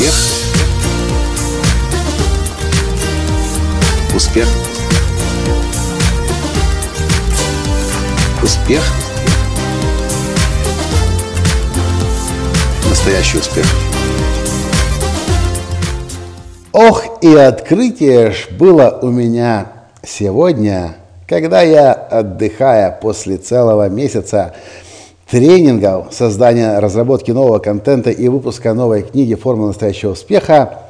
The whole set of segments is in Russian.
Успех. Успех. Успех. Настоящий успех. Ох, и открытие ж было у меня сегодня, когда я, отдыхая после целого месяца тренингов, создания, разработки нового контента и выпуска новой книги «Формула настоящего успеха»,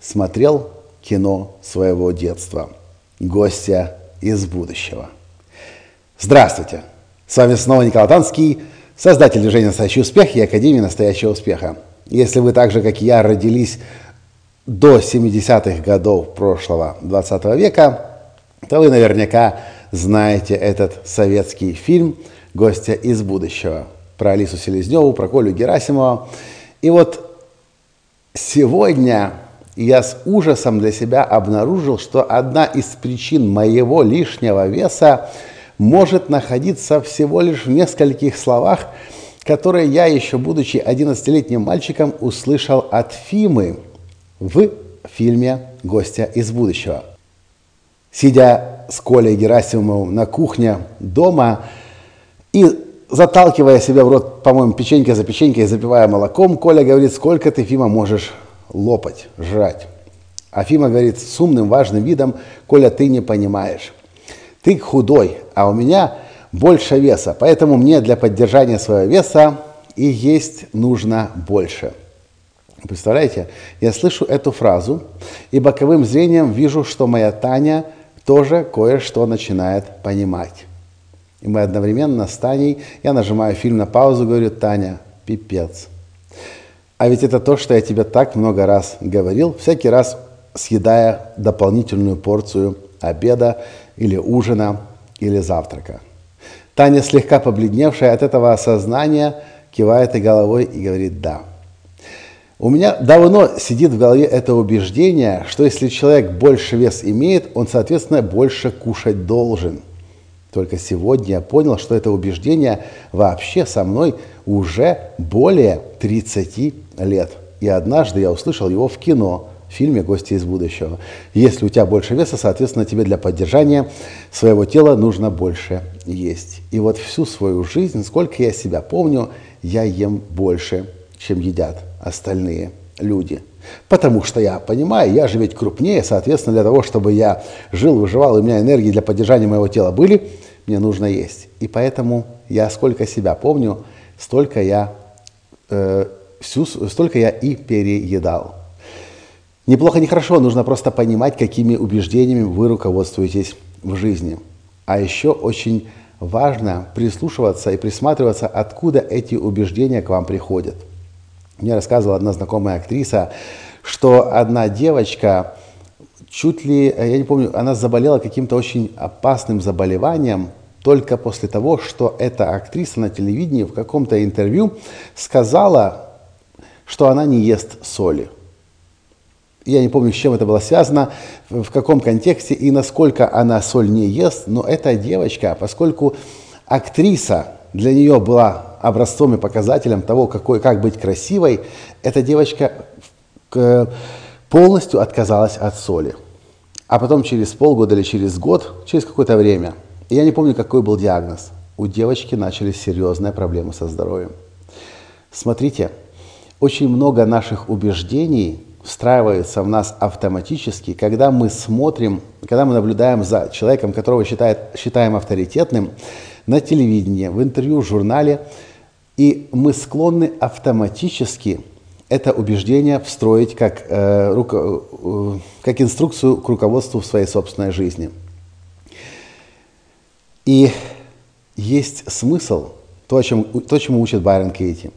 смотрел кино своего детства «Гостя из будущего». Здравствуйте! С вами снова Николай Танский, создатель движения «Настоящий успех» и Академии настоящего успеха. Если вы так же, как и я, родились до 70-х годов прошлого 20 века, то вы наверняка знаете этот советский фильм «Гостя из будущего» про Алису Селезневу, про Колю Герасимова. И вот сегодня я с ужасом для себя обнаружил, что одна из причин моего лишнего веса может находиться всего лишь в нескольких словах, которые я, еще будучи 11-летним мальчиком, услышал от Фимы – в фильме «Гостя из будущего». Сидя с Колей Герасимовым на кухне дома и заталкивая себя в рот, по-моему, печенька за печенькой, запивая молоком, Коля говорит, сколько ты, Фима, можешь лопать, жрать. А Фима говорит с умным, важным видом, Коля, ты не понимаешь. Ты худой, а у меня больше веса, поэтому мне для поддержания своего веса и есть нужно больше – Представляете? Я слышу эту фразу и боковым зрением вижу, что моя Таня тоже кое-что начинает понимать. И мы одновременно с Таней, я нажимаю фильм на паузу, говорю, Таня, пипец. А ведь это то, что я тебе так много раз говорил, всякий раз съедая дополнительную порцию обеда или ужина или завтрака. Таня, слегка побледневшая от этого осознания, кивает и головой и говорит «да». У меня давно сидит в голове это убеждение, что если человек больше вес имеет, он, соответственно, больше кушать должен. Только сегодня я понял, что это убеждение вообще со мной уже более 30 лет. И однажды я услышал его в кино, в фильме «Гости из будущего». Если у тебя больше веса, соответственно, тебе для поддержания своего тела нужно больше есть. И вот всю свою жизнь, сколько я себя помню, я ем больше, чем едят остальные люди. Потому что я понимаю, я же ведь крупнее, соответственно, для того, чтобы я жил, выживал, и у меня энергии для поддержания моего тела были, мне нужно есть. И поэтому я сколько себя помню, столько я, э, всю, столько я и переедал. Неплохо, не хорошо, нужно просто понимать, какими убеждениями вы руководствуетесь в жизни. А еще очень важно прислушиваться и присматриваться, откуда эти убеждения к вам приходят – мне рассказывала одна знакомая актриса, что одна девочка чуть ли, я не помню, она заболела каким-то очень опасным заболеванием только после того, что эта актриса на телевидении в каком-то интервью сказала, что она не ест соли. Я не помню, с чем это было связано, в каком контексте и насколько она соль не ест, но эта девочка, поскольку актриса для нее была образцом и показателем того, какой, как быть красивой, эта девочка полностью отказалась от соли. А потом через полгода или через год, через какое-то время, я не помню, какой был диагноз, у девочки начались серьезные проблемы со здоровьем. Смотрите, очень много наших убеждений встраивается в нас автоматически, когда мы смотрим, когда мы наблюдаем за человеком, которого считает, считаем авторитетным, на телевидении, в интервью, в журнале, и мы склонны автоматически это убеждение встроить как, э, руко, э, как инструкцию к руководству в своей собственной жизни. И есть смысл, то, о чем, то, чему учит Байрон Кейти.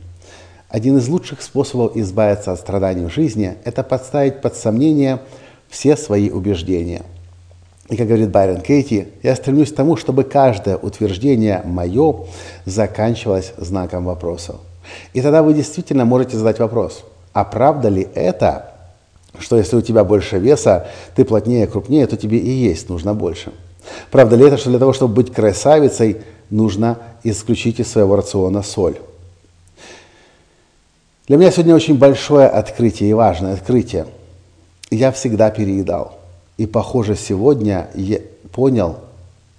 Один из лучших способов избавиться от страданий в жизни – это подставить под сомнение все свои убеждения – и как говорит Байрон Кейти, я стремлюсь к тому, чтобы каждое утверждение мое заканчивалось знаком вопроса. И тогда вы действительно можете задать вопрос, а правда ли это, что если у тебя больше веса, ты плотнее, крупнее, то тебе и есть нужно больше? Правда ли это, что для того, чтобы быть красавицей, нужно исключить из своего рациона соль? Для меня сегодня очень большое открытие и важное открытие. Я всегда переедал. И, похоже, сегодня я понял,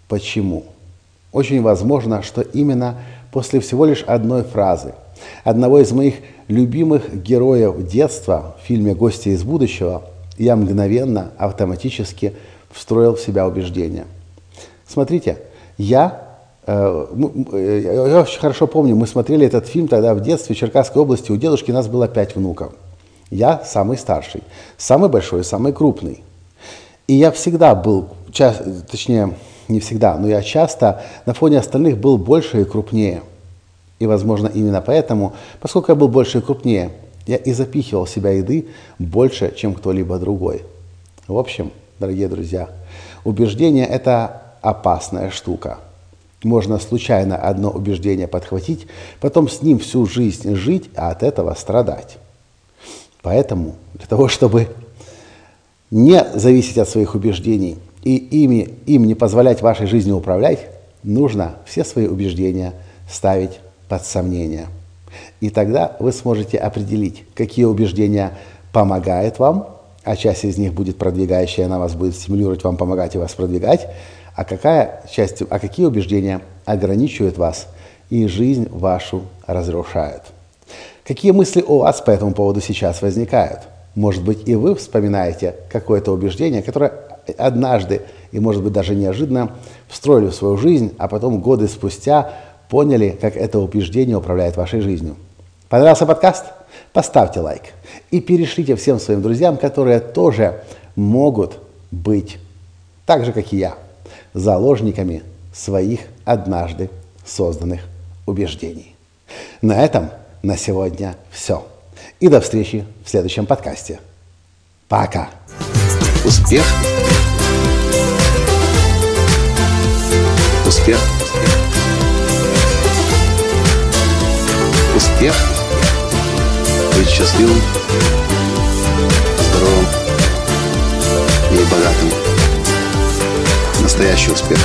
почему. Очень возможно, что именно после всего лишь одной фразы, одного из моих любимых героев детства в фильме «Гости из будущего», я мгновенно, автоматически встроил в себя убеждение. Смотрите, я, э, э, я очень хорошо помню, мы смотрели этот фильм тогда в детстве в Черкасской области, у дедушки нас было пять внуков. Я самый старший, самый большой, самый крупный. И я всегда был, точнее, не всегда, но я часто на фоне остальных был больше и крупнее. И, возможно, именно поэтому, поскольку я был больше и крупнее, я и запихивал в себя еды больше, чем кто-либо другой. В общем, дорогие друзья, убеждение – это опасная штука. Можно случайно одно убеждение подхватить, потом с ним всю жизнь жить, а от этого страдать. Поэтому для того, чтобы не зависеть от своих убеждений и ими, им не позволять вашей жизни управлять, нужно все свои убеждения ставить под сомнение. И тогда вы сможете определить, какие убеждения помогают вам, а часть из них будет продвигающая, она вас будет стимулировать вам помогать и вас продвигать, а какая часть, а какие убеждения ограничивают вас и жизнь вашу разрушают. Какие мысли у вас по этому поводу сейчас возникают? Может быть, и вы вспоминаете какое-то убеждение, которое однажды и, может быть, даже неожиданно встроили в свою жизнь, а потом годы спустя поняли, как это убеждение управляет вашей жизнью. Понравился подкаст? Поставьте лайк и перешлите всем своим друзьям, которые тоже могут быть, так же, как и я, заложниками своих однажды созданных убеждений. На этом на сегодня все. И до встречи в следующем подкасте. Пока. Успех. Успех. Успех. Быть счастливым, здоровым и богатым. Настоящий успех.